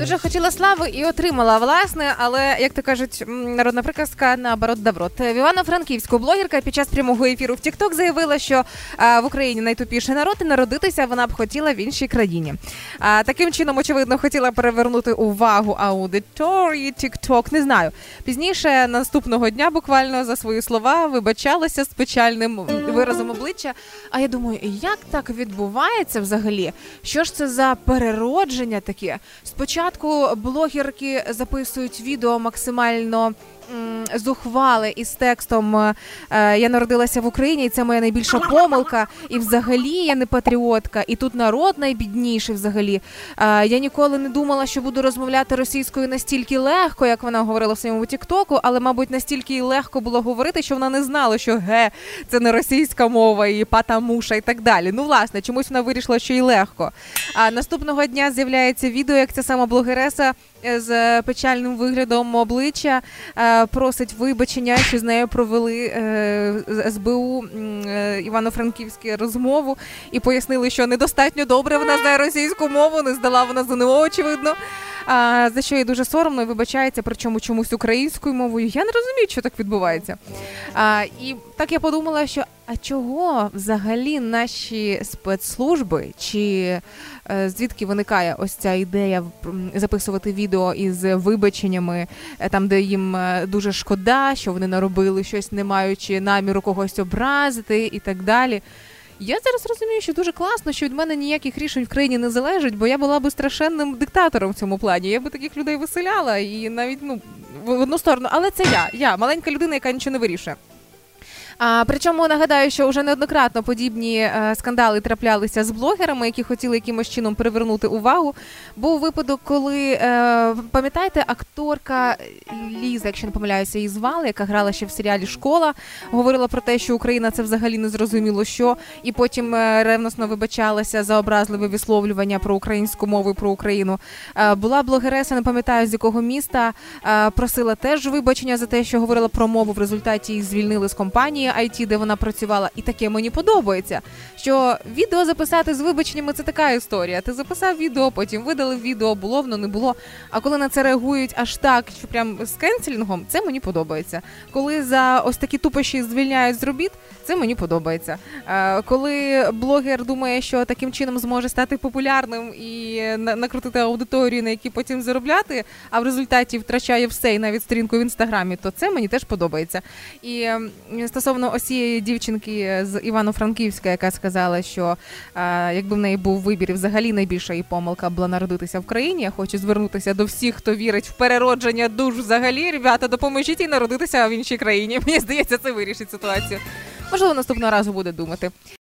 Дуже хотіла слави і отримала власне, але як то кажуть, народна приказка наоборот доброт. В Івано-Франківську блогерка під час прямого ефіру в TikTok заявила, що в Україні найтупіший народ і народитися вона б хотіла в іншій країні. А, таким чином, очевидно, хотіла перевернути увагу аудиторії TikTok. Не знаю. Пізніше наступного дня буквально за свої слова вибачалася з печальним виразом обличчя. А я думаю, як так відбувається взагалі? Що ж це за переродження таке? Спочатку блогерки записують відео максимально. Зухвали із текстом е, Я народилася в Україні, і це моя найбільша помилка. І взагалі я не патріотка, і тут народ найбідніший взагалі. Е, Я ніколи не думала, що буду розмовляти російською настільки легко, як вона говорила в своєму Тіктоку, але, мабуть, настільки легко було говорити, що вона не знала, що ге, це не російська мова і патамуша і так далі. Ну, власне, чомусь вона вирішила, що і легко. А наступного дня з'являється відео, як ця сама блогереса е, з печальним виглядом обличчя е, просить вибачення, що з нею провели е, з СБУ е, Івано-Франківську розмову і пояснили, що недостатньо добре вона знає російську мову, не здала вона ЗНО, очевидно. За що їй дуже соромно і вибачається, причому чомусь українською мовою. Я не розумію, що так відбувається. І так я подумала, що а чого взагалі наші спецслужби, чи е, звідки виникає ось ця ідея записувати відео із вибаченнями, е, там, де їм е, дуже шкода, що вони наробили щось, не маючи наміру когось образити і так далі. Я зараз розумію, що дуже класно, що від мене ніяких рішень в країні не залежить, бо я була би страшенним диктатором в цьому плані. Я би таких людей виселяла і навіть ну в одну сторону. Але це я, я маленька людина, яка нічого не вирішує. А, причому нагадаю, що вже неоднократно подібні е, скандали траплялися з блогерами, які хотіли якимось чином привернути увагу. Був випадок, коли е, пам'ятаєте, акторка Ліза, якщо не помиляюся, її звали, яка грала ще в серіалі Школа, говорила про те, що Україна це взагалі не зрозуміло що, і потім е, ревносно вибачалася за образливе висловлювання про українську мову і про Україну. Була блогереса, не пам'ятаю з якого міста, просила теж вибачення за те, що говорила про мову. В результаті її звільнили з компанії IT, де вона працювала, і таке мені подобається. Що відео записати з вибаченнями це така історія. Ти записав відео, потім видалив відео, було воно, не було. А коли на це реагують аж так, що прям з кенселінгом, це мені подобається. Коли за ось такі тупощі звільняють з робіт, це мені подобається. Е, коли блогер думає, що таким чином зможе стати популярним і на- накрутити аудиторію, на якій потім заробляти, а в результаті втрачає все і навіть сторінку в інстаграмі, то це мені теж подобається. І м, стосовно осієї дівчинки з Івано-Франківська, яка сказала, що якби в неї був вибір, взагалі найбільша її помилка була народитися в країні. Я хочу звернутися до всіх, хто вірить в переродження душ взагалі. Ребята, допоможіть їй народитися в іншій країні. Мені здається, це вирішить ситуацію. Можливо, наступного разу буде думати.